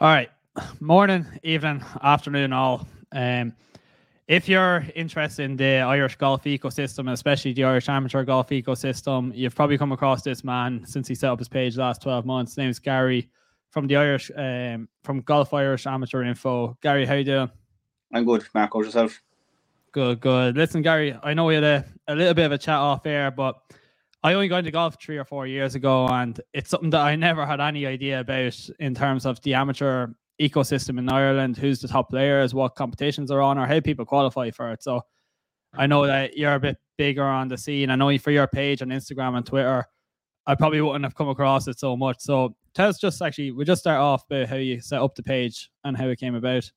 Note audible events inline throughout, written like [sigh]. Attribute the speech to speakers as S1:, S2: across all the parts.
S1: All right. Morning, evening, afternoon, all. Um, if you're interested in the Irish golf ecosystem, especially the Irish amateur golf ecosystem, you've probably come across this man since he set up his page last 12 months. His name is Gary from the Irish, um, from Golf Irish Amateur Info. Gary, how you doing?
S2: I'm good. Mark, how's yourself?
S1: Good, good. Listen, Gary, I know we had a, a little bit of a chat off air, but I only got into golf three or four years ago, and it's something that I never had any idea about in terms of the amateur ecosystem in Ireland, who's the top players, what competitions are on, or how people qualify for it. So I know that you're a bit bigger on the scene. I know for your page on Instagram and Twitter, I probably wouldn't have come across it so much. So tell us just actually, we just start off about how you set up the page and how it came about.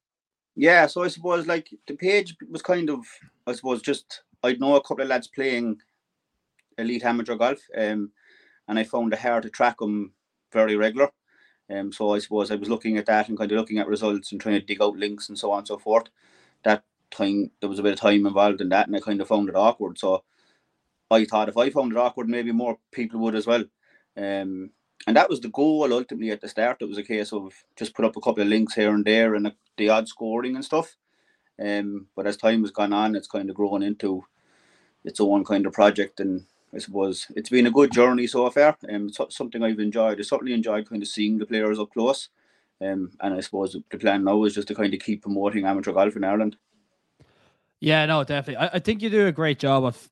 S2: Yeah, so I suppose like the page was kind of, I suppose just I'd know a couple of lads playing elite amateur golf, um, and I found it hard to track them very regular. Um, so I suppose I was looking at that and kind of looking at results and trying to dig out links and so on and so forth. That time there was a bit of time involved in that, and I kind of found it awkward. So I thought if I found it awkward, maybe more people would as well. Um, and that was the goal ultimately at the start. It was a case of just put up a couple of links here and there and the odd scoring and stuff. Um, but as time has gone on, it's kind of grown into its own kind of project and I suppose it's been a good journey so far. Um, it's something I've enjoyed. I certainly enjoyed kind of seeing the players up close. Um, and I suppose the plan now is just to kind of keep promoting amateur golf in Ireland.
S1: Yeah, no, definitely. I, I think you do a great job of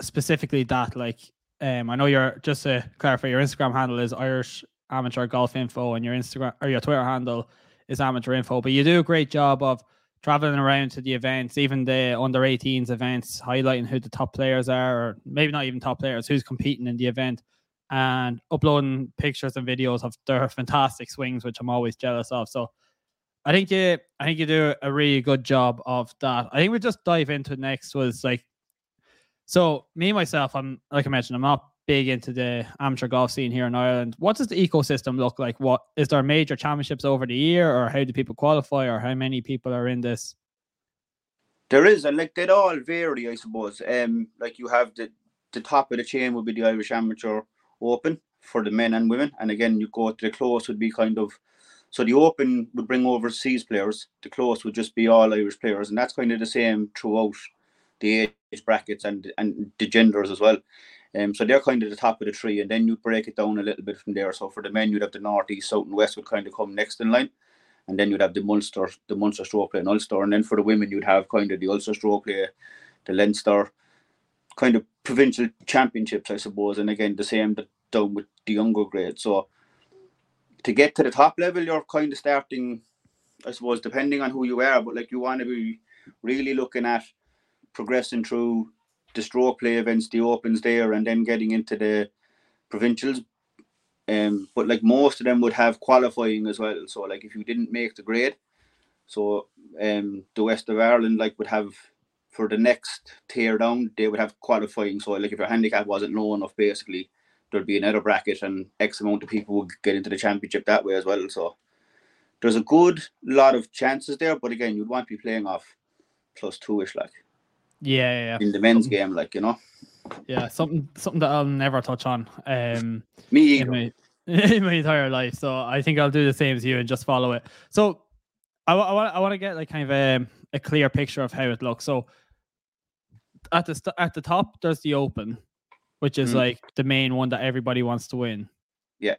S1: specifically that. Like, um, I know you're just to clarify, your Instagram handle is Irish Amateur Golf Info, and your Instagram or your Twitter handle is Amateur Info. But you do a great job of traveling around to the events, even the under 18s events, highlighting who the top players are, or maybe not even top players, who's competing in the event, and uploading pictures and videos of their fantastic swings, which I'm always jealous of. So I think you I think you do a really good job of that. I think we just dive into next was like so me myself, I'm like I mentioned, I'm not big into the amateur golf scene here in Ireland. What does the ecosystem look like? What is there major championships over the year, or how do people qualify, or how many people are in this?
S2: There is, and like they all vary, I suppose. Um, like you have the the top of the chain would be the Irish Amateur Open for the men and women, and again you go to the close would be kind of so the Open would bring overseas players. The close would just be all Irish players, and that's kind of the same throughout the age brackets and and the genders as well. Um, so they're kind of the top of the tree, and then you break it down a little bit from there. So for the men, you'd have the north, east, south, and west would kind of come next in line, and then you'd have the Munster, the Munster stroke play, and Ulster, and then for the women, you'd have kind of the Ulster stroke play, the Leinster, kind of provincial championships, I suppose, and again the same down with the younger grade. So to get to the top level, you're kind of starting, I suppose, depending on who you are, but like you want to be really looking at progressing through the stroke play events, the opens there, and then getting into the provincials. Um, but like most of them would have qualifying as well. So like if you didn't make the grade, so um, the West of Ireland like would have for the next tear down, they would have qualifying. So like if your handicap wasn't low enough, basically there'd be another bracket and X amount of people would get into the championship that way as well. So there's a good lot of chances there, but again, you'd want to be playing off plus two ish like.
S1: Yeah, yeah,
S2: In the men's something, game, like you know.
S1: Yeah, something something that I'll never touch on. Um,
S2: me either.
S1: In my, [laughs] in my entire life, so I think I'll do the same as you and just follow it. So, I, I want I want to get like kind of a, a clear picture of how it looks. So, at the st- at the top, there's the Open, which is mm. like the main one that everybody wants to win.
S2: Yeah.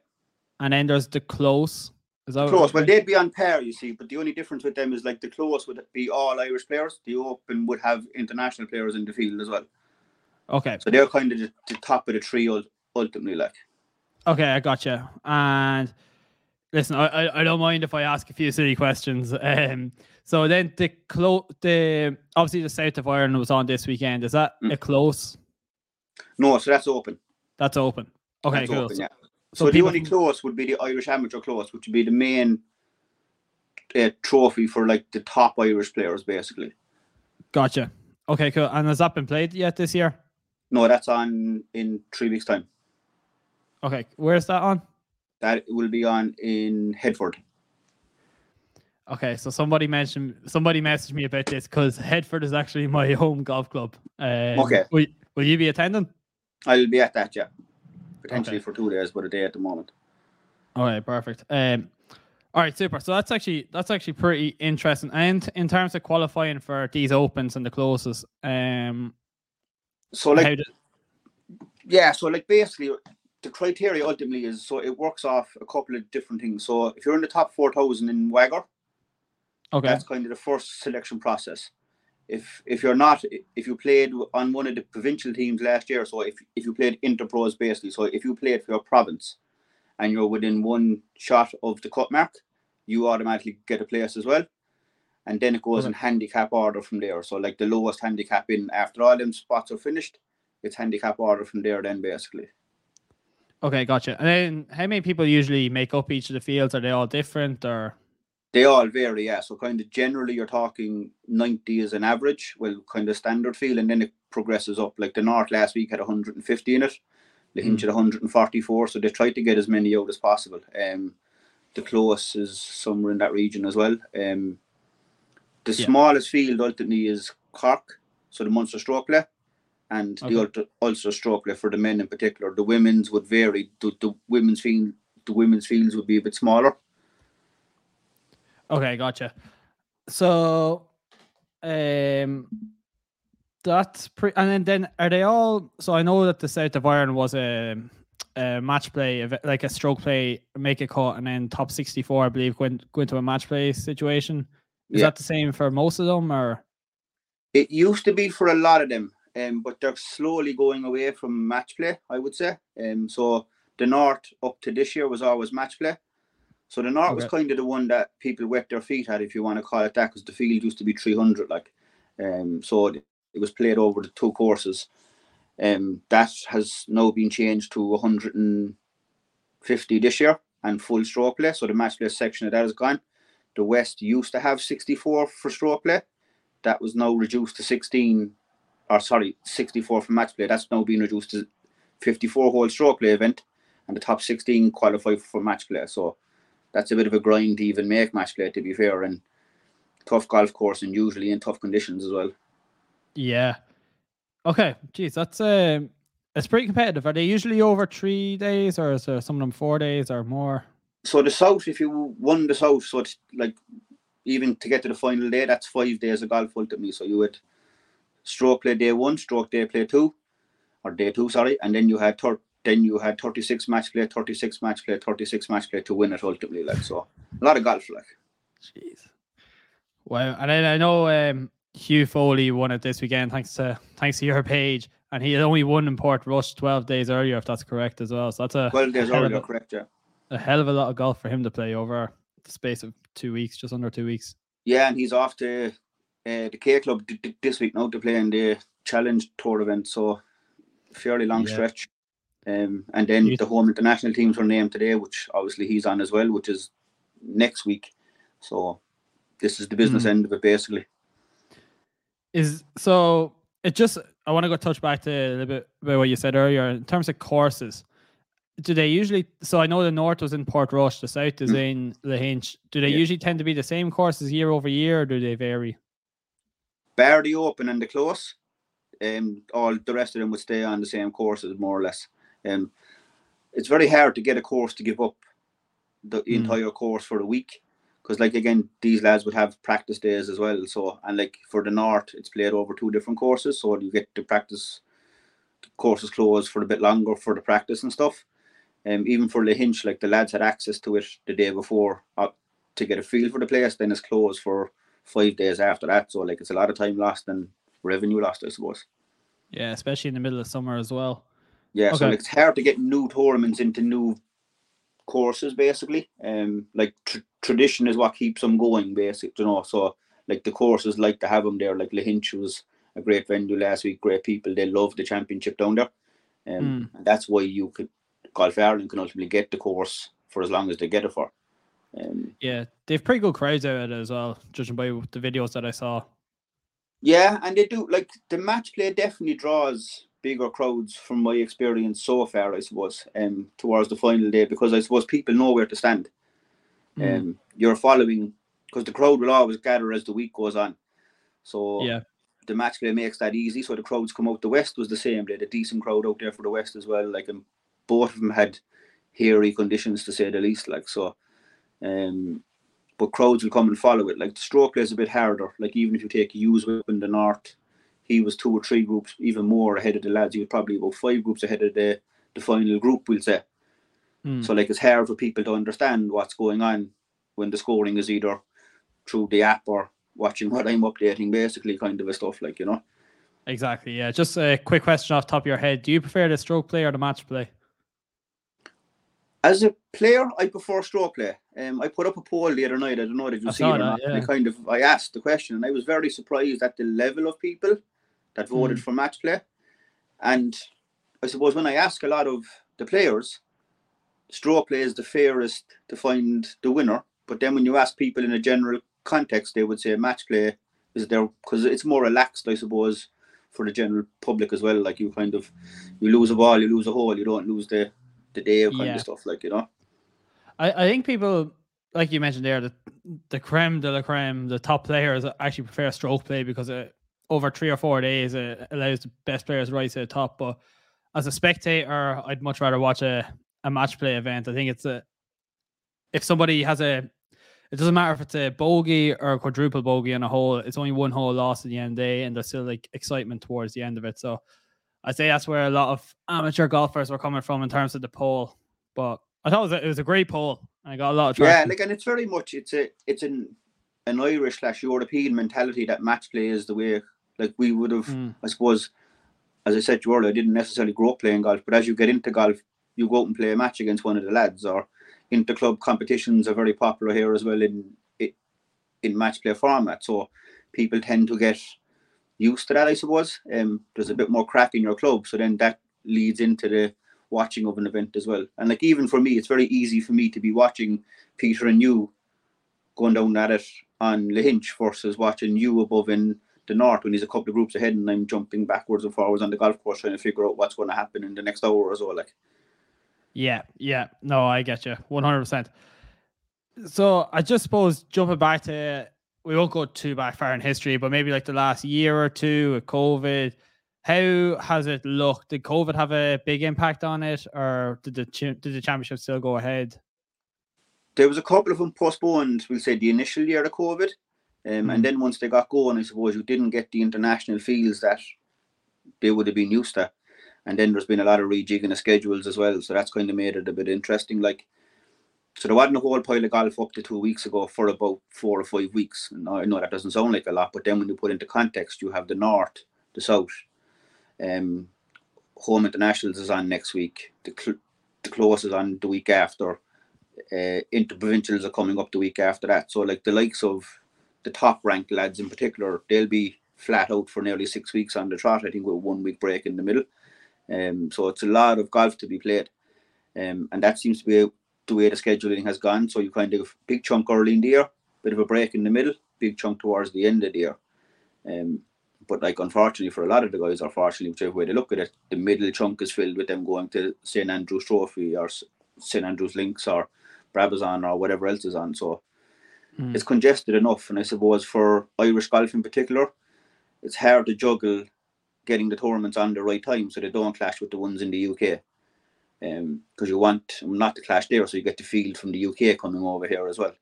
S1: And then there's the close,
S2: close? Well, they'd be on par, you see. But the only difference with them is like the close would be all Irish players. The Open would have international players in the field as well.
S1: Okay.
S2: So they're kind of the, the top of the tree ultimately, like.
S1: Okay, I gotcha. And listen, I, I don't mind if I ask a few silly questions. [laughs] Um, so then the close, the obviously the south of Ireland was on this weekend. Is that mm. a close?
S2: No, so that's open.
S1: That's open. Okay, that's cool. Open, yeah.
S2: So, so the only close would be the Irish amateur close, which would be the main uh, trophy for like the top Irish players, basically.
S1: Gotcha. Okay, cool. And has that been played yet this year?
S2: No, that's on in three weeks' time.
S1: Okay, where's that on?
S2: That will be on in Headfort.
S1: Okay, so somebody mentioned somebody messaged me about this because Headfort is actually my [laughs] home golf club. Um,
S2: okay,
S1: will, will you be attending?
S2: I'll be at that, yeah potentially okay. for two days, but a day at the moment.
S1: All right, perfect. Um, All right, super. So that's actually that's actually pretty interesting. And in terms of qualifying for these opens and the closes, um,
S2: so like, yeah, so like basically the criteria ultimately is so it works off a couple of different things. So if you're in the top four thousand in WAGR,
S1: okay,
S2: that's kind of the first selection process. If if you're not, if you played on one of the provincial teams last year, so if if you played interpros basically, so if you played for your province, and you're within one shot of the cut mark, you automatically get a place as well. And then it goes okay. in mm-hmm. handicap order from there. So like the lowest handicap in after all them spots are finished, it's handicap order from there then basically.
S1: Okay, gotcha. And then how many people usually make up each of the fields? Are they all different or?
S2: They all vary, yeah. So kind of generally you're talking 90 as an average, well, kind of standard field, and then it progresses up. Like the North last week had 150 in it, the Hinch mm. had 144, so they tried to get as many out as possible. Um, the Close is somewhere in that region as well. Um, the yeah. smallest field ultimately is Cork, so the Munster Stroke and okay. the Ulster stroke for the men in particular. The women's would vary. The, the women's field, the women's fields would be a bit smaller.
S1: Okay, gotcha. So, um, that's pretty. And then, then are they all? So I know that the South of Ireland was a, a match play, like a stroke play, make a cut, and then top sixty-four, I believe, go into a match play situation. Is yeah. that the same for most of them, or?
S2: It used to be for a lot of them um, but they're slowly going away from match play, I would say. Um, so the North up to this year was always match play. So the North okay. was kind of the one that people wet their feet at, if you want to call it that, because the field used to be 300, like. Um, so it, it was played over the two courses. Um, that has now been changed to 150 this year and full stroke play. So the match play section of that is gone. The West used to have 64 for stroke play. That was now reduced to 16 or sorry, 64 for match play. That's now being reduced to 54 hole stroke play event, and the top 16 qualify for match play. So that's a bit of a grind to even make match play, to be fair, and tough golf course and usually in tough conditions as well.
S1: Yeah. Okay. Geez, that's uh, it's pretty competitive. Are they usually over three days, or is there some of them four days or more?
S2: So the south, if you won the south, so it's like even to get to the final day, that's five days of golf ultimately. So you would stroke play day one, stroke day play two, or day two, sorry, and then you had thir- then you had 36 match play, 36 match play, 36 match play to win it ultimately. Like so, a lot of golf, like.
S1: Jeez. Well, and then I know um, Hugh Foley won it this weekend thanks to thanks to your page, and he only won in Portrush 12 days earlier, if that's correct as well. So that's a
S2: 12 days earlier, correct, yeah.
S1: A hell of a lot of golf for him to play over the space of two weeks, just under two weeks.
S2: Yeah, and he's off to uh, the K Club d- d- this week now to play in the Challenge Tour event, so fairly long yeah. stretch. Um, and then the home international teams were named today, which obviously he's on as well, which is next week. So this is the business mm. end of it, basically.
S1: Is so it just I want to go touch back to a little bit about what you said earlier in terms of courses. Do they usually? So I know the north was in Port Portrush, the south is mm. in Lahinch. Do they yeah. usually tend to be the same courses year over year, or do they vary?
S2: bar the open and the close, um, all the rest of them would stay on the same courses more or less. Um, it's very hard to get a course to give up the mm. entire course for a week because like again these lads would have practice days as well so and like for the north it's played over two different courses so you get to practice the courses closed for a bit longer for the practice and stuff um, even for the hinch like the lads had access to it the day before uh, to get a feel for the place then it's closed for five days after that. So like it's a lot of time lost and revenue lost, I suppose.
S1: Yeah, especially in the middle of summer as well.
S2: Yeah, okay. so it's hard to get new tournaments into new courses, basically. Um, like tr- tradition is what keeps them going, basically. You know, so like the courses like to have them there. Like Lahinch was a great venue last week, great people. They love the championship down there, um, mm. and that's why you could Golf Ireland can ultimately get the course for as long as they get it for.
S1: Um, yeah, they've pretty good crowds out at it as well, judging by the videos that I saw.
S2: Yeah, and they do like the match play definitely draws bigger crowds from my experience so far, I suppose, um, towards the final day because I suppose people know where to stand. Mm. Um, you're following because the crowd will always gather as the week goes on. So
S1: yeah,
S2: the match play makes that easy. So the crowds come out. The West was the same. They had a decent crowd out there for the West as well. Like, and both of them had hairy conditions to say the least. Like so, Um, but crowds will come and follow it. Like the stroke play is a bit harder. Like even if you take Hughes in the north, he was two or three groups even more ahead of the lads. He was probably about five groups ahead of the the final group. We'll say. Mm. So like it's hard for people to understand what's going on when the scoring is either through the app or watching what I'm updating, basically, kind of a stuff like you know.
S1: Exactly. Yeah. Just a quick question off top of your head: Do you prefer the stroke play or the match play?
S2: As a player, I prefer stroke play. Um, I put up a poll the other night. I don't know if you see it or not. Yeah. I kind of I asked the question, and I was very surprised at the level of people that voted mm. for match play. And I suppose when I ask a lot of the players, stroke play is the fairest to find the winner. But then when you ask people in a general context, they would say match play is there because it's more relaxed, I suppose, for the general public as well. Like you kind of you lose a ball, you lose a hole, you don't lose the the day kind yeah. of stuff, like you know.
S1: I, I think people like you mentioned there, the the creme de la creme, the top players actually prefer stroke play because it, over three or four days it allows the best players right to the top. But as a spectator, I'd much rather watch a, a match play event. I think it's a if somebody has a it doesn't matter if it's a bogey or a quadruple bogey on a hole, it's only one hole lost at the end of the day, and there's still like excitement towards the end of it. So I say that's where a lot of amateur golfers were coming from in terms of the poll. But I thought it was a, it was a great poll. I got a lot of traction.
S2: Yeah, like and it's very much it's a it's an an Irish slash European mentality that match play is the way like we would have mm. I suppose as I said to you earlier, I didn't necessarily grow up playing golf, but as you get into golf, you go out and play a match against one of the lads or inter-club competitions are very popular here as well in in match play format. So people tend to get used to that, I suppose. Um, there's a bit more crack in your club, so then that leads into the watching of an event as well. And like even for me, it's very easy for me to be watching Peter and you going down at it on Lahinch versus watching you above in the north when he's a couple of groups ahead and I'm jumping backwards and forwards on the golf course trying to figure out what's going to happen in the next hour or so. Like.
S1: Yeah, yeah. No, I get you. 100%. So I just suppose jumping back to, we won't go too back far in history, but maybe like the last year or two with COVID, how has it looked? Did COVID have a big impact on it or did the, did the championship still go ahead?
S2: There was a couple of them postponed, we'll say the initial year of COVID. Um. And hmm. then once they got going, I suppose you didn't get the international fields that they would have been used to and then there's been a lot of rejigging of schedules as well. So that's kind of made it a bit interesting. Like, so there wasn't a whole pile of golf up to two weeks ago for about four or five weeks. And I know that doesn't sound like a lot, but then when you put into context, you have the north, the south. Um, home internationals is on next week. The cl- the close is on the week after. Uh, interprovincials are coming up the week after that. So like the likes of the top ranked lads in particular, they'll be flat out for nearly six weeks on the trot. I think with one week break in the middle. Um, so it's a lot of golf to be played, um, and that seems to be the way the scheduling has gone. So you kind of big chunk early in the year, bit of a break in the middle, big chunk towards the end of the year. Um, but like unfortunately for a lot of the guys, or fortunately whichever way they look at it, the middle chunk is filled with them going to St Andrews Trophy or St Andrews Links or Brabazon or whatever else is on. So mm. it's congested enough, and I suppose for Irish golf in particular, it's hard to juggle getting the tournaments on the right time so they don't clash with the ones in the UK. Because um, you want not to clash there, so you get the field from the UK coming over here as well.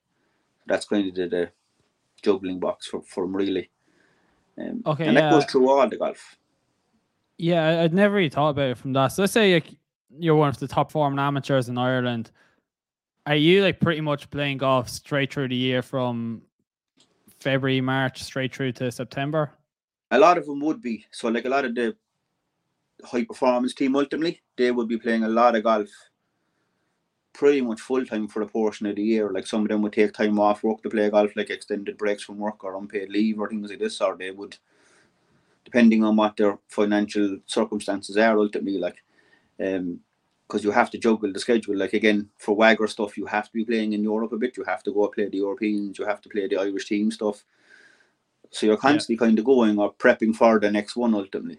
S2: That's kind of the, the juggling box for, for them, really. Um, okay, and that yeah. goes through all the golf.
S1: Yeah, I'd never really thought about it from that. So let's say like, you're one of the top form amateurs in Ireland. Are you like pretty much playing golf straight through the year from February, March, straight through to September?
S2: a lot of them would be. So like a lot of the high performance team ultimately, they would be playing a lot of golf pretty much full time for a portion of the year. Like some of them would take time off work to play golf, like extended breaks from work or unpaid leave or things like this, or they would depending on what their financial circumstances are ultimately like um because you have to juggle the schedule. Like again, for Wagger stuff, you have to be playing in Europe a bit. You have to go play the Europeans. You have to play the Irish team stuff. So you're constantly yeah. kind of going or prepping for the next one ultimately.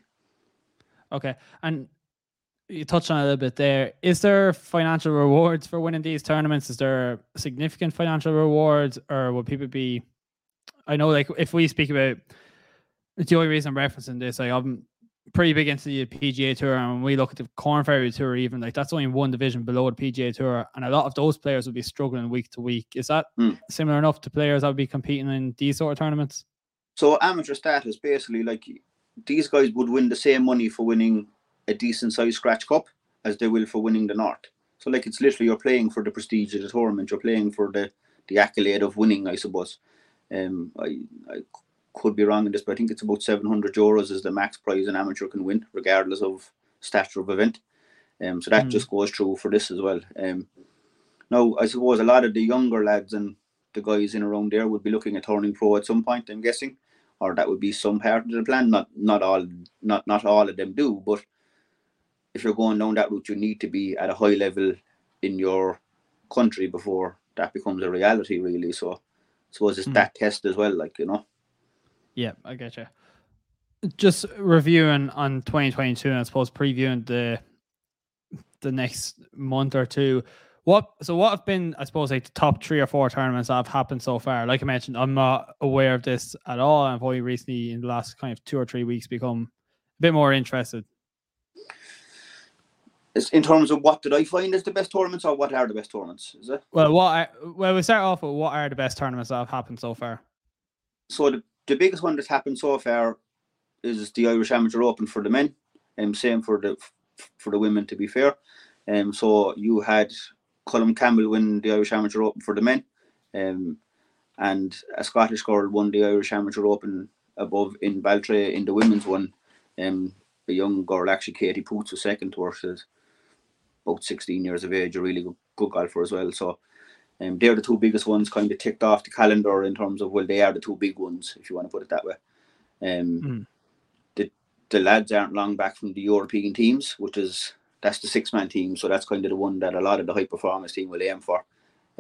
S1: Okay. And you touched on a little bit there. Is there financial rewards for winning these tournaments? Is there significant financial rewards or will people be I know like if we speak about the only reason I'm referencing this, like I'm pretty big into the PGA Tour, and when we look at the Corn Ferry Tour, even like that's only one division below the PGA Tour, and a lot of those players will be struggling week to week. Is that
S2: Mm.
S1: similar enough to players that would be competing in these sort of tournaments?
S2: So amateur status basically like these guys would win the same money for winning a decent sized scratch cup as they will for winning the North. So like it's literally you're playing for the prestige of the tournament, you're playing for the the accolade of winning, I suppose. Um, I I could be wrong in this, but I think it's about seven hundred euros is the max prize an amateur can win, regardless of stature of event. Um, so that
S1: Mm.
S2: just goes through for this as well. Um, now I suppose a lot of the younger lads and the guys in around there would be looking at turning pro at some point. I'm guessing or that would be some part of the plan. Not not all not not all of them do, but if you're going down that route, you need to be at a high level in your country before that becomes a reality, really. So I suppose it's
S1: Mm.
S2: that test as well, like you know.
S1: Yeah, I get you. Just reviewing on 2022, and I suppose previewing the the next month or two. What so what have been, I suppose, like the top three or four tournaments that have happened so far? Like I mentioned, I'm not aware of this at all. I've only recently, in the last kind of two or three weeks, become a bit more interested.
S2: In terms of what did I find as the best tournaments, or what are the best tournaments? Is it?
S1: Well, what I, well, we start off with what are the best tournaments that have happened so far?
S2: So the, the biggest one that's happened so far is the Irish Amateur Open for the men, and same for the for the women. To be fair, um, so you had Colm Campbell win the Irish Amateur Open for the men, um, and a Scottish girl won the Irish Amateur Open above in Baltray in the women's one. Um, a young girl actually, Katie Poots, was second to her. She's about sixteen years of age, a really good, good golfer as well. So. Um, they're the two biggest ones kind of ticked off the calendar in terms of well they are the two big ones if you want to put it that way. Um,
S1: Mm.
S2: the, the lads aren't long back from the European teams which is that's the six man team so that's kind of the one that a lot of the high performance team will aim for.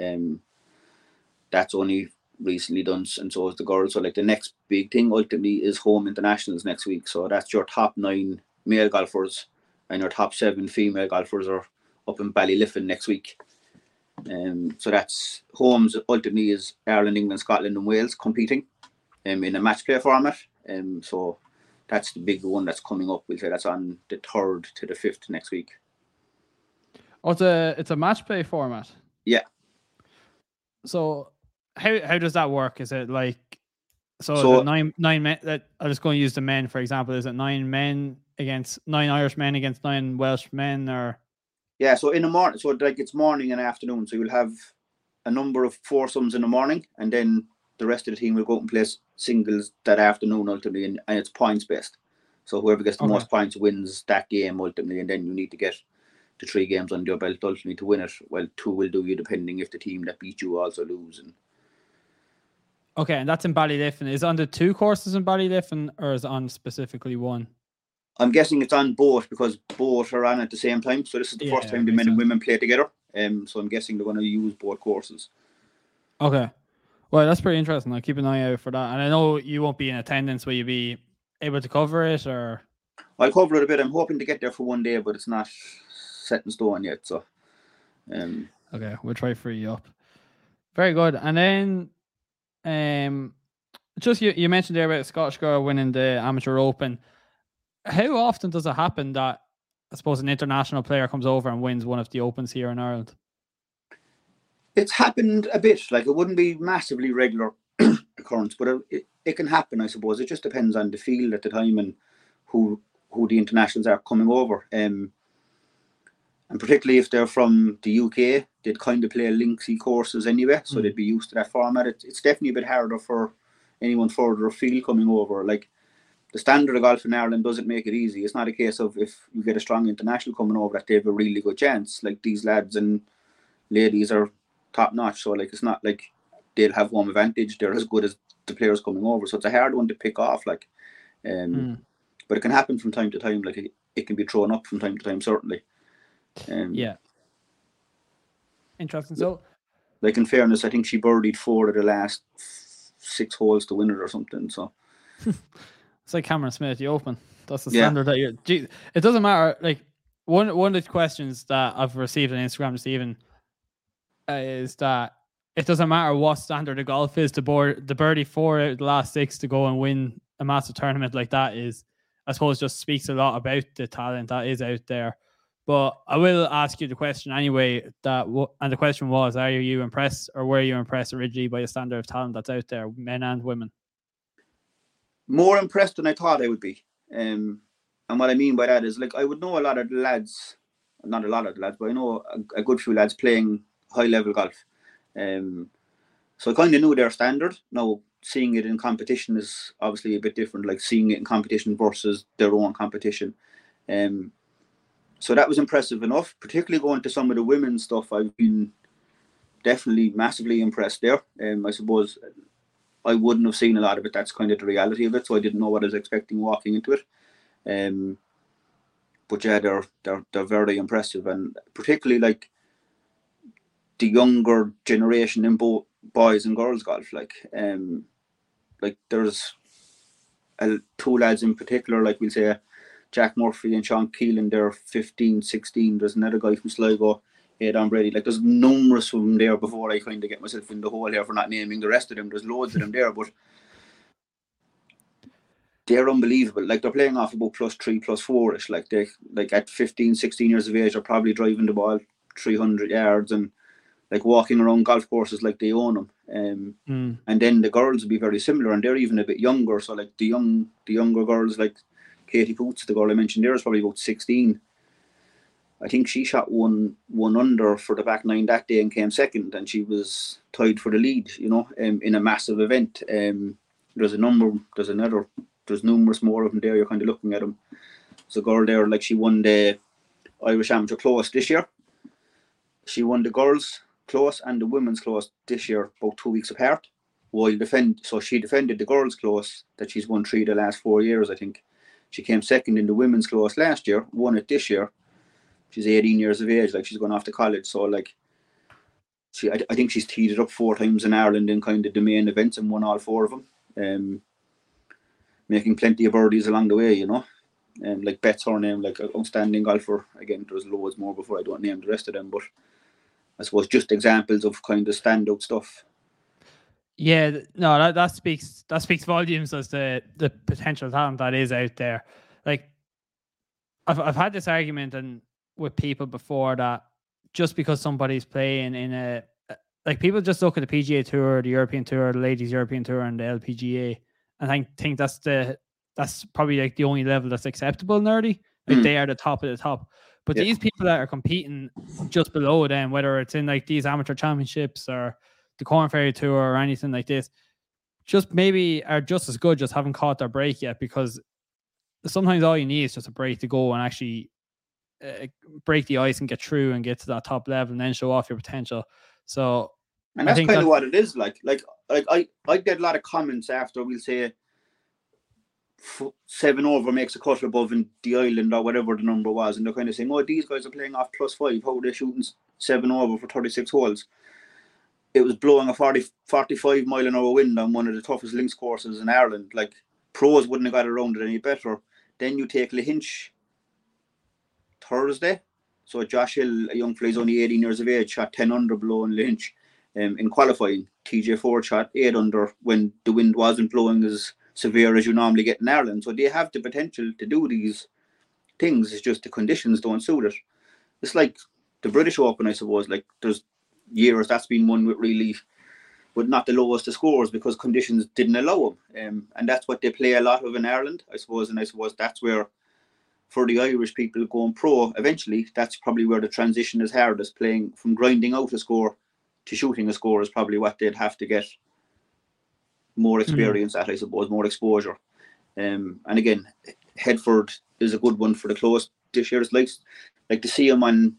S2: Um, that's only recently done and so is the girls. So like the next big thing ultimately is home internationals next week so that's your top nine male golfers and your top seven female golfers are up in Ballyliffin next week um, so that's homes ultimately is Ireland, England, Scotland, and Wales competing um, in a match play format. Um, so that's the big one that's coming up. We'll say that's on the third to the fifth next week.
S1: Oh, it's a it's a match play format.
S2: Yeah.
S1: So how how does that work? Is it like so,
S2: So-
S1: nine nine men? That I'm just going to use the men for example. Is it nine men against nine Irish men against nine Welsh men, or
S2: Yeah, so in the morning, so like it's morning and afternoon. So you'll have a number of foursomes in the morning, and then the rest of the team will go out and play singles that afternoon ultimately, and, and it's points based. So whoever gets the
S1: Okay.
S2: most points wins that game ultimately, and then you need to get the three games under your belt ultimately to win it. Well, two will do you depending if the team that beat you also lose. And
S1: okay? And that's in Ballyliffin. Is it on the two courses in Ballyliffin, or is it on specifically one?
S2: I'm guessing it's on both because both are on at the same time. So this is the first time the men and women play together. Um, so I'm guessing they're going to use both courses.
S1: Okay. Well, that's pretty interesting. I'll keep an eye out for that. And I know you won't be in attendance. Will you be able to cover it, or
S2: I'll cover it a bit. I'm hoping to get there for one day, but it's not set in stone yet. So, um,
S1: Okay, we'll try free you up. Very good. And then um just you, you mentioned there about Scottish girl winning the amateur open. How often does it happen that I suppose an international player comes over and wins one of the opens here in Ireland?
S2: it's happened a bit. Like it wouldn't be massively regular [clears throat] occurrence, but it, it, can happen. I suppose it just depends on the field at the time and who who the internationals are coming over. Um, and particularly if they're from the UK, they'd kind of play linksy courses anyway, so
S1: Mm.
S2: they'd be used to that format. It, it's definitely a bit harder for anyone further afield coming over. Like the standard of golf in Ireland doesn't make it easy. It's not a case of if you get a strong international coming over that they have a really good chance. Like these lads and ladies are top notch. So like it's not like they'll have home advantage. They're as good as the players coming over. So it's a hard one to pick off. Like, um,
S1: Mm.
S2: but it can happen from time to time. Like it, it can be thrown up from time to time. Certainly. Um,
S1: Yeah. Interesting. So
S2: Like in fairness, I think she birdied four of the last six holes to win it or something. So [laughs]
S1: it's like Cameron Smith, the open. That's the
S2: Yeah.
S1: standard that you're gee, it doesn't matter. Like one one of the questions that I've received on Instagram, Stephen, uh, is that it doesn't matter what standard of golf is, the board the birdie four out of the last six to go and win a massive tournament like that is I suppose just speaks a lot about the talent that is out there. But I will ask you the question anyway. That w- and the question was: Are you impressed, or were you impressed originally by the standard of talent that's out there, men and women?
S2: More impressed than I thought I would be. Um, and what I mean by that is, like, I would know a lot of lads, not a lot of lads, but I know a, a good few lads playing high level golf. Um, so I kind of knew their standard. Now, seeing it in competition is obviously a bit different, like seeing it in competition versus their own competition. Um, so that was impressive enough. Particularly going to some of the women's stuff, I've been definitely massively impressed there. Um, I suppose I wouldn't have seen a lot of it. That's kind of the reality of it. So I didn't know what I was expecting walking into it. Um, but yeah, they're they're they're very impressive, and particularly like the younger generation in both boys and girls golf. Like um, like there's two lads in particular, like we'll say Jack Murphy and Sean Keeling, they're 15, 16. There's another guy from Sligo, Aidan Brady. Like there's numerous of them there before I kind of get myself in the hole here for not naming the rest of them. There's loads of them there, but they're unbelievable. Like they're playing off about plus three, plus four ish. Like they like at 15, 16 years of age, are probably driving the ball 300 yards and like walking around golf courses like they own them. Um,
S1: mm.
S2: And then the girls will be very similar, and they're even a bit younger. So like the young, the younger girls, like Katie Poots, the girl I mentioned there, is probably about sixteen. I think she shot one one under for the back nine that day and came second, and she was tied for the lead. You know, um, in a massive event. Um, there's a number, there's another, there's numerous more of them there. You're kind of looking at them. There's a girl there, like she won the Irish Amateur Close this year. She won the girls close and the women's close this year, about two weeks apart. While defend, so she defended the girls' close that she's won three the last four years, I think. She came second in the women's close last year, won it this year. She's 18 years of age, like she's going off to college. So like, she I, I think she's teed it up four times in Ireland in kind of the main events and won all four of them. Um, making plenty of birdies along the way, you know. And um, like Beth's her name, like outstanding golfer. Again, there's loads more before I don't name the rest of them, but I suppose just examples of kind of standout stuff.
S1: Yeah, no, that, that speaks that speaks volumes as the the potential talent that is out there. Like, I've I've had this argument and with people before that just because somebody's playing in a like people just look at the PGA Tour, the European Tour, the Ladies European Tour, and the LPGA, and think think that's the that's probably like the only level that's acceptable nerdy. Like mm. they are the top of the top. But yeah. these people that are competing just below them, whether it's in like these amateur championships or the Corn Ferry Tour or anything like this, just maybe are just as good, just haven't caught their break yet. Because sometimes all you need is just a break to go and actually uh, break the ice and get through and get to that top level and then show off your potential. So,
S2: and that's kind of what it is like. Like, like I, I get a lot of comments after we'll say seven over makes a cut above in the island or whatever the number was, and they're kind of saying, "Oh, these guys are playing off plus five. How are they shooting seven over for thirty six holes?" It was blowing a 40, 45 mile an hour wind on one of the toughest links courses in Ireland. Like pros wouldn't have got around it any better. Then you take Lahinch Thursday. So Josh Hill, a young fella, he's only 18 years of age, shot 10 under below in Lahinch um, in qualifying. TJ Ford shot 8 under when the wind wasn't blowing as severe as you normally get in Ireland. So they have the potential to do these things. It's just the conditions don't suit it. It's like the British Open, I suppose. Like there's years that's been one with really, with not the lowest of scores because conditions didn't allow them. Um, and that's what they play a lot of in Ireland, I suppose. And I suppose that's where, for the Irish people going pro, eventually that's probably where the transition is hardest. Playing from grinding out a score to shooting a score is probably what they'd have to get more mm-hmm. experience mm-hmm. at, I suppose, more exposure. Um, and again, Headfort is a good one for the close this year. It's like, like to see them on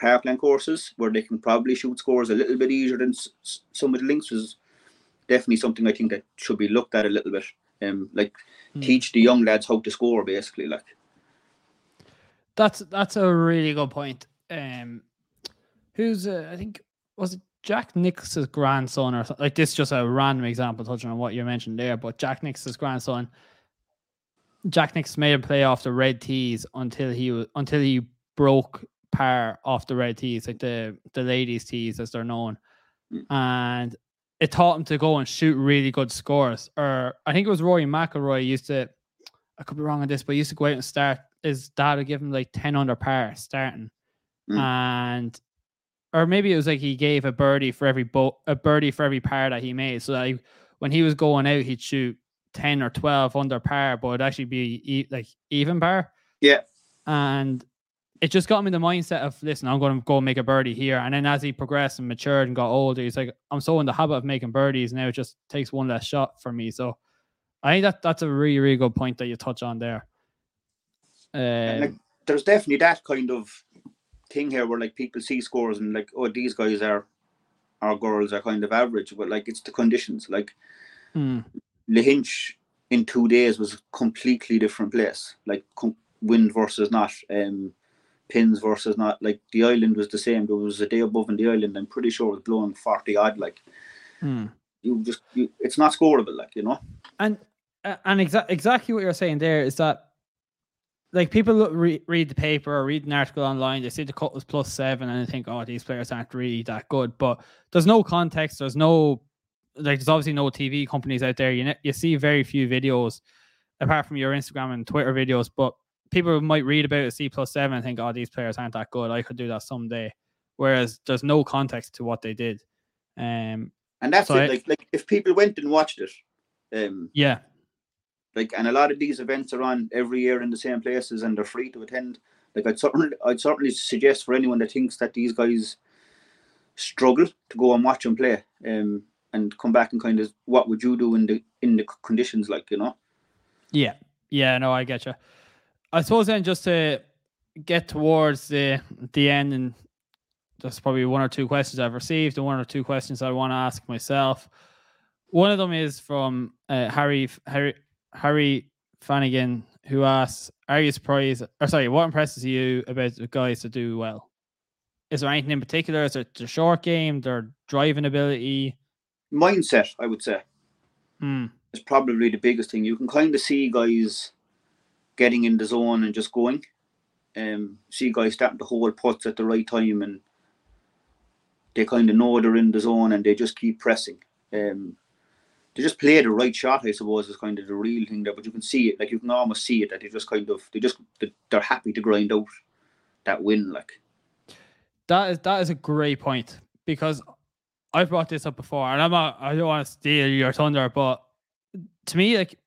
S2: parkland courses where they can probably shoot scores a little bit easier than s- some of the links is definitely something I think that should be looked at a little bit. Um, like mm. teach the young lads how to score, basically. Like
S1: that's that's a really good point. Um, who's uh, I think was it Jack Nicklaus's grandson, or like this, just a random example touching on what you mentioned there, but Jack Nicklaus's grandson, Jack Nicklaus made him play off the red tees until he was until he broke par off the red tees, like the the ladies' tees as they're known, mm. and it taught him to go and shoot really good scores. Or I think it was Rory McIlroy used to. I could be wrong on this, but he used to go out and start. His dad would give him like ten under par starting,
S2: Mm.
S1: and or maybe it was like he gave a birdie for every boat, a birdie for every par that he made. So like when he was going out, he'd shoot ten or twelve under par, but it'd actually be e- like even par.
S2: Yeah.
S1: and it just got him in the mindset of listen, I'm going to go make a birdie here. And then as he progressed and matured and got older, he's like, I'm so in the habit of making birdies now. It just takes one less shot for me. So I think that that's a really really good point that you touch on there.
S2: And, like,
S1: Um,
S2: there's definitely that kind of thing here where like people see scores and like, oh, these guys are, our girls are kind of average, but like it's the conditions. Like
S1: mm,
S2: Lahinch in two days was a completely different place. Like com- wind versus not, um, pins versus not. Like the island was the same. There was a day above in the island. I'm pretty sure it was blowing forty odd. Like
S1: mm.
S2: you just, you, it's not scoreable. Like you know.
S1: and uh, and exa- exactly what you're saying there is that like people re- read the paper or read an article online they see the cut was plus seven and they think oh these players aren't really that good. But there's no context there's no like there's obviously no tv companies out there. You ne- you see very few videos apart from your instagram and twitter videos but people might read about a c plus seven and think oh these players aren't that good i could do that someday. Whereas there's no context to what they did. Um
S2: And that's
S1: So
S2: it.
S1: I-
S2: Like like if people went and watched it, um,
S1: yeah
S2: like and a lot of these events are on every year in the same places and they're free to attend. Like I'd certainly I'd certainly suggest for anyone that thinks that these guys struggle to go and watch them play, um, and come back and kind of what would you do in the in the conditions like you know?
S1: Yeah, yeah, no, I get you. I suppose then just to get towards the the end, and there's probably one or two questions I've received, and one or two questions I want to ask myself. One of them is from uh, Harry Harry Harry Flanagan, who asks, "Are you surprised? Or sorry, what impresses you about the guys that do well? Is there anything in particular? Is it their short game, their driving ability?
S2: Mindset, I would say,
S1: Hmm.
S2: is probably the biggest thing. You can kind of see guys getting in the zone and just going. Um, see guys starting to hold putts at the right time and they kind of know they're in the zone and they just keep pressing. Um, they just play the right shot, I suppose, is kind of the real thing there. But you can see it, like you can almost see it that they just kind of they just they're happy to grind out that win. Like
S1: That is that is a great point because I've brought this up before, and I'm not, I don't want to steal your thunder, but to me, like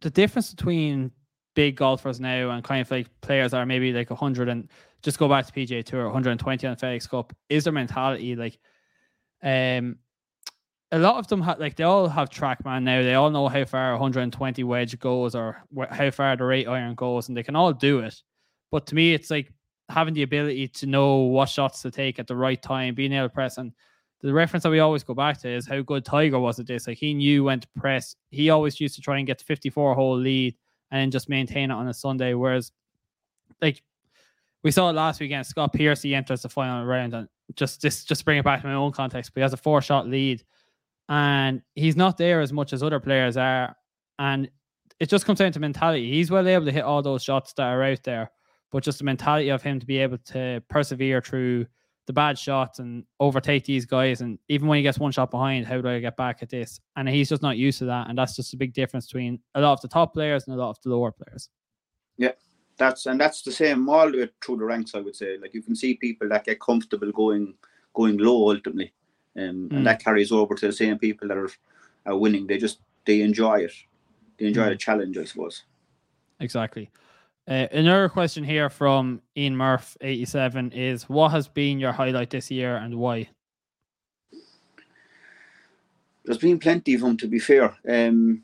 S1: the difference between big golfers now and kind of like players that are maybe like 100 and just go back to PGA Tour 120 on FedEx Cup is their mentality like um a lot of them have like they all have TrackMan now. They all know how far 120 wedge goes or wh- how far the rate iron goes, and they can all do it. But to me, it's like having the ability to know what shots to take at the right time, being able to press. And the reference that we always go back to is how good Tiger was at this. Like he knew when to press. He always used to try and get the 54 hole lead and just maintain it on a Sunday. Whereas, like we saw it last weekend, Scott Piercy he enters the final round and just just just bring it back to my own context. But he has a four shot lead, and he's not there as much as other players are. And it just comes down to mentality. He's well able to hit all those shots that are out there, but just the mentality of him to be able to persevere through the bad shots and overtake these guys. And even when he gets one shot behind, how do I get back at this? And he's just not used to that. And that's just a big difference between a lot of the top players and a lot of the lower players. Yeah.
S2: That's and that's the same all the way through the ranks. I would say like you can see people that get comfortable going going low ultimately, um,
S1: Mm.
S2: and that carries over to the same people that are are winning. They just they enjoy it. They enjoy
S1: Mm.
S2: the challenge, I suppose.
S1: Exactly. Uh, another question here from Ian Murph, 87, is what has been your highlight this year and why?
S2: There's been plenty of them to be fair. Um,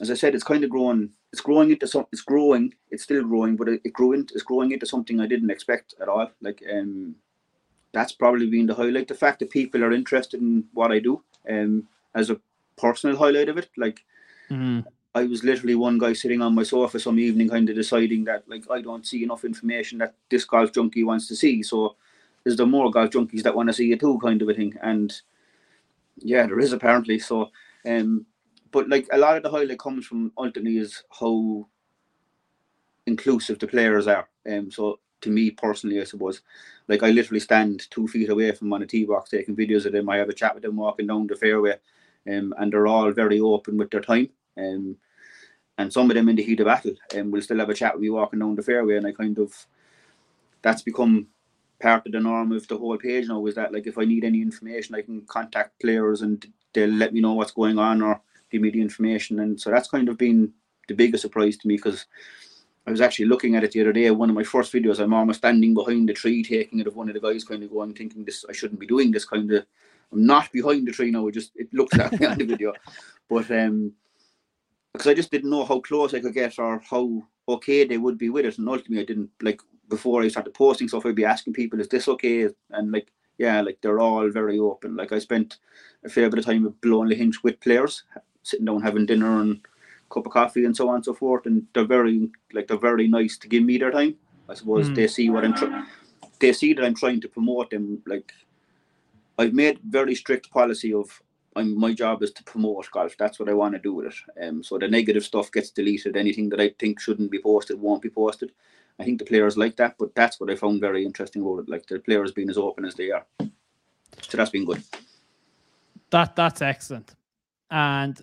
S2: as I said, it's kind of growing. It's growing into some. It's growing. It's still growing, but it, it grew into. It's growing into something I didn't expect at all. Like um, that's probably been the highlight. The fact that people are interested in what I do. Um, as a personal highlight of it, like
S1: Mhm.
S2: I was literally one guy sitting on my sofa some evening, kind of deciding that like I don't see enough information that this golf junkie wants to see. So, is there more golf junkies that want to see it too, kind of a thing? And yeah, there is apparently. So, um, but like a lot of the highlight comes from ultimately is how inclusive the players are. Um, so to me personally, I suppose, like I literally stand two feet away from on a tee box taking videos of them. I have a chat with them walking down the fairway, um, and they're all very open with their time. Um, and some of them in the heat of battle, and um, will still have a chat with me walking down the fairway, and I kind of that's become part of the norm of the whole page now. Is that like if I need any information, I can contact players and they'll let me know what's going on or give me the information, and so that's kind of been the biggest surprise to me because. I was actually looking at it the other day. One of my first videos, I'm almost standing behind the tree, taking it of one of the guys, kind of going, thinking this, I shouldn't be doing this kind of. I'm not behind the tree now. It just it looks that way on the video, [laughs] but um, because I just didn't know how close I could get or how okay they would be with it. And ultimately, I didn't like before I started posting stuff. I'd be asking people, "Is this okay?" And like, yeah, like they're all very open. Like I spent a fair bit of time at Blow Lahinch with players, sitting down having dinner and cup of coffee and so on and so forth. And they're very like they're very nice to give me their time. I suppose mm. they see what I'm trying. They see that I'm trying to promote them. Like I've made very strict policy of I'm, my job is to promote golf. That's what I want to do with it. Um, so the negative stuff gets deleted. Anything that I think shouldn't be posted won't be posted. I think the players like that, but that's what I found very interesting about it. Like the players being as open as they are. So that's been good.
S1: That that's excellent. And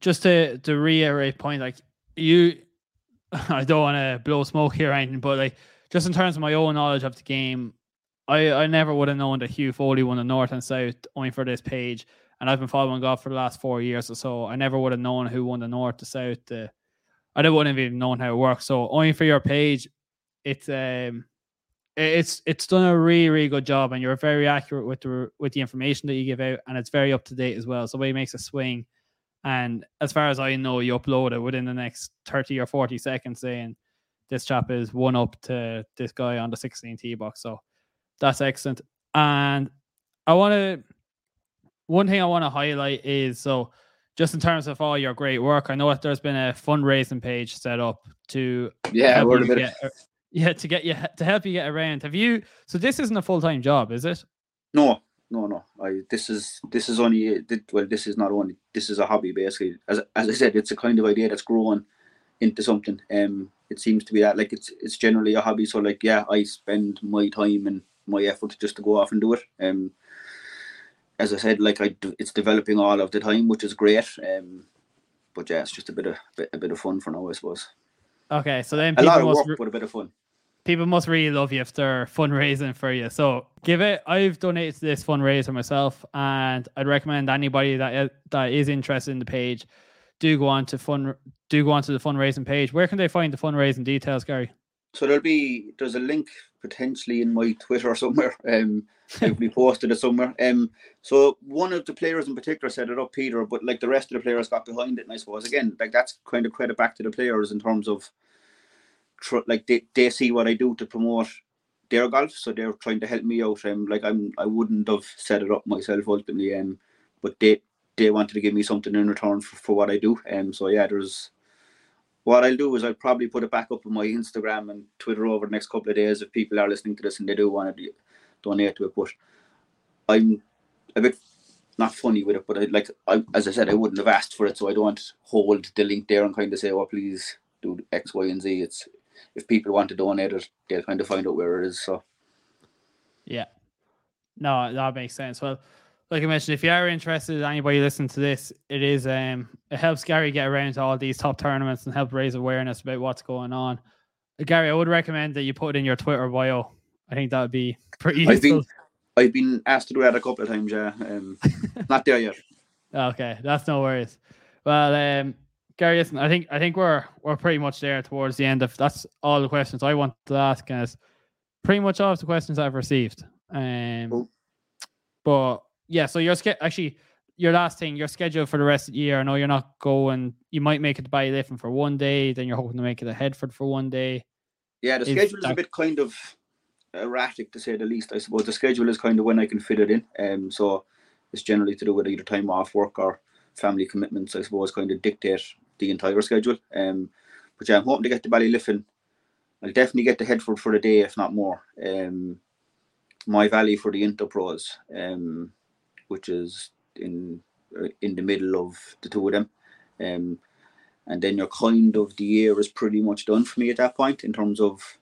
S1: just to to reiterate point, like you, [laughs] I don't want to blow smoke here or anything, but like just in terms of my own knowledge of the game, I I never would have known that Hugh Foley won the North and South only for this page and I've been following golf for the last four years or so. I never would have known who won the North, the South. The, I wouldn't have even known how it works. So only for your page, it's um, it's it's done a really really good job, and you're very accurate with the with the information that you give out, and it's very up to date as well. So when he makes a swing, and as far as I know, you upload it within the next thirty or forty seconds, saying this chap is one up to this guy on the 16 tee box. So that's excellent. And I want to one thing I want to highlight is so just in terms of all your great work, I know that there's been a fundraising page set up to
S2: yeah,
S1: get, yeah, to get you to help you get around. Have you? So this isn't a full time job, is it?
S2: No, no, no. I this is this is only well, this is not only this is a hobby basically. As as I said, it's a kind of idea that's growing into something. Um, it seems to be that like it's it's generally a hobby. So like yeah, I spend my time and my effort just to go off and do it. Um, as I said, like I, it's developing all of the time, which is great. Um, but yeah, it's just a bit of bit, a bit of fun for now, I suppose.
S1: Okay, so then
S2: a lot of work, re- but a bit of fun.
S1: People must really love you if they're fundraising for you. So give it. I've donated to this fundraiser myself, and I'd recommend anybody that that is interested in the page do go on to fun do go on to the fundraising page. Where can they find the fundraising details, Gary?
S2: So there'll be there's a link potentially in my Twitter [laughs] somewhere. Um, it'll be posted it somewhere. Um, so one of the players in particular set it up, Peter, but like the rest of the players got behind it, and I suppose again, like that's kind of credit back to the players in terms of, tr- like they, they see what I do to promote their golf, so they're trying to help me out. Um, like I'm, I wouldn't have set it up myself ultimately. Um, but they they wanted to give me something in return for, for what I do. Um, so yeah, there's what I'll do is I'll probably put it back up on my Instagram and Twitter over the next couple of days if people are listening to this and they do want to donate to it. But I'm a bit not funny with it, but I like I, as I said, I wouldn't have asked for it, so I don't hold the link there and kind of say, "Oh, please do X, Y, and Z." It's if people want to donate it, they'll kind of find out where it is. So,
S1: yeah, no, that makes sense. Well, like I mentioned, if you are interested, anybody listening to this, it is um it helps Gary get around to all these top tournaments and help raise awareness about what's going on. Uh, Gary, I would recommend that you put it in your Twitter bio. I think that would be pretty useful.
S2: I've been, I've been asked to do that a couple of times, yeah. Um, [laughs] not there yet.
S1: Okay, that's no worries. Well, um, Gary, listen, I think I think we're we're pretty much there towards the end of that's all the questions I want to ask, and pretty much all of the questions I've received. Um, cool. but yeah, so you're actually your last thing, your schedule for the rest of the year. I know you're not going. You might make it to Ballyliffin for one day, then you're hoping to make it to Headfort for one day.
S2: Yeah, the is schedule is that... a bit kind of erratic to say the least. I suppose the schedule is kind of when I can fit it in. Um, so it's generally to do with either time off work or family commitments. I suppose kind of dictate the entire schedule. Um, but yeah, I'm hoping to get to Ballyliffin. I'll definitely get to Headfort for the day, if not more. Um, Moyvalley for the Interpros. Um, which is in uh, in the middle of the two of them. Um, and then your kind of the year is pretty much done for me at that point in terms of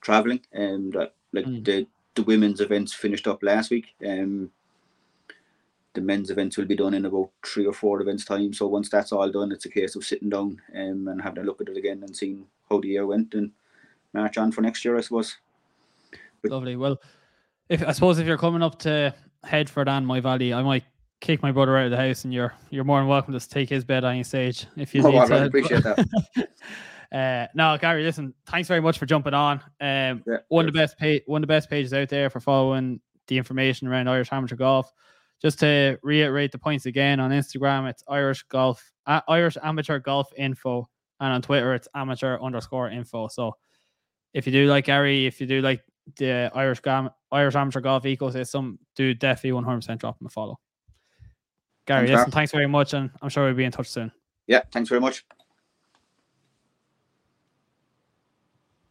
S2: traveling. And um, like mm. the the women's events finished up last week. Um, the men's events will be done in about three or four events time. So once that's all done, it's a case of sitting down um, and having a look at it again and seeing how the year went and march on for next year, I suppose.
S1: But Lovely. Well, if I suppose if you're coming up to Headfort and Moyvalley, I might kick my brother out of the house, and you're you're more than welcome to take his bed on your stage if you
S2: oh,
S1: need
S2: I
S1: to.
S2: appreciate that. [laughs]
S1: uh, no, Gary, listen, thanks very much for jumping on. Um, yeah, one of the best page, one of the best pages out there for following the information around Irish amateur golf. Just to reiterate the points again on Instagram, it's Irish Golf, uh, Irish Amateur Golf Info, and on Twitter it's amateur underscore info. So if you do like Gary, if you do like the Irish Gam- Irish amateur golf ecosystem, do definitely 100% drop him a follow. Gary, thanks, listen, thanks very much, and I'm sure we'll be in touch soon.
S2: Yeah, thanks very much.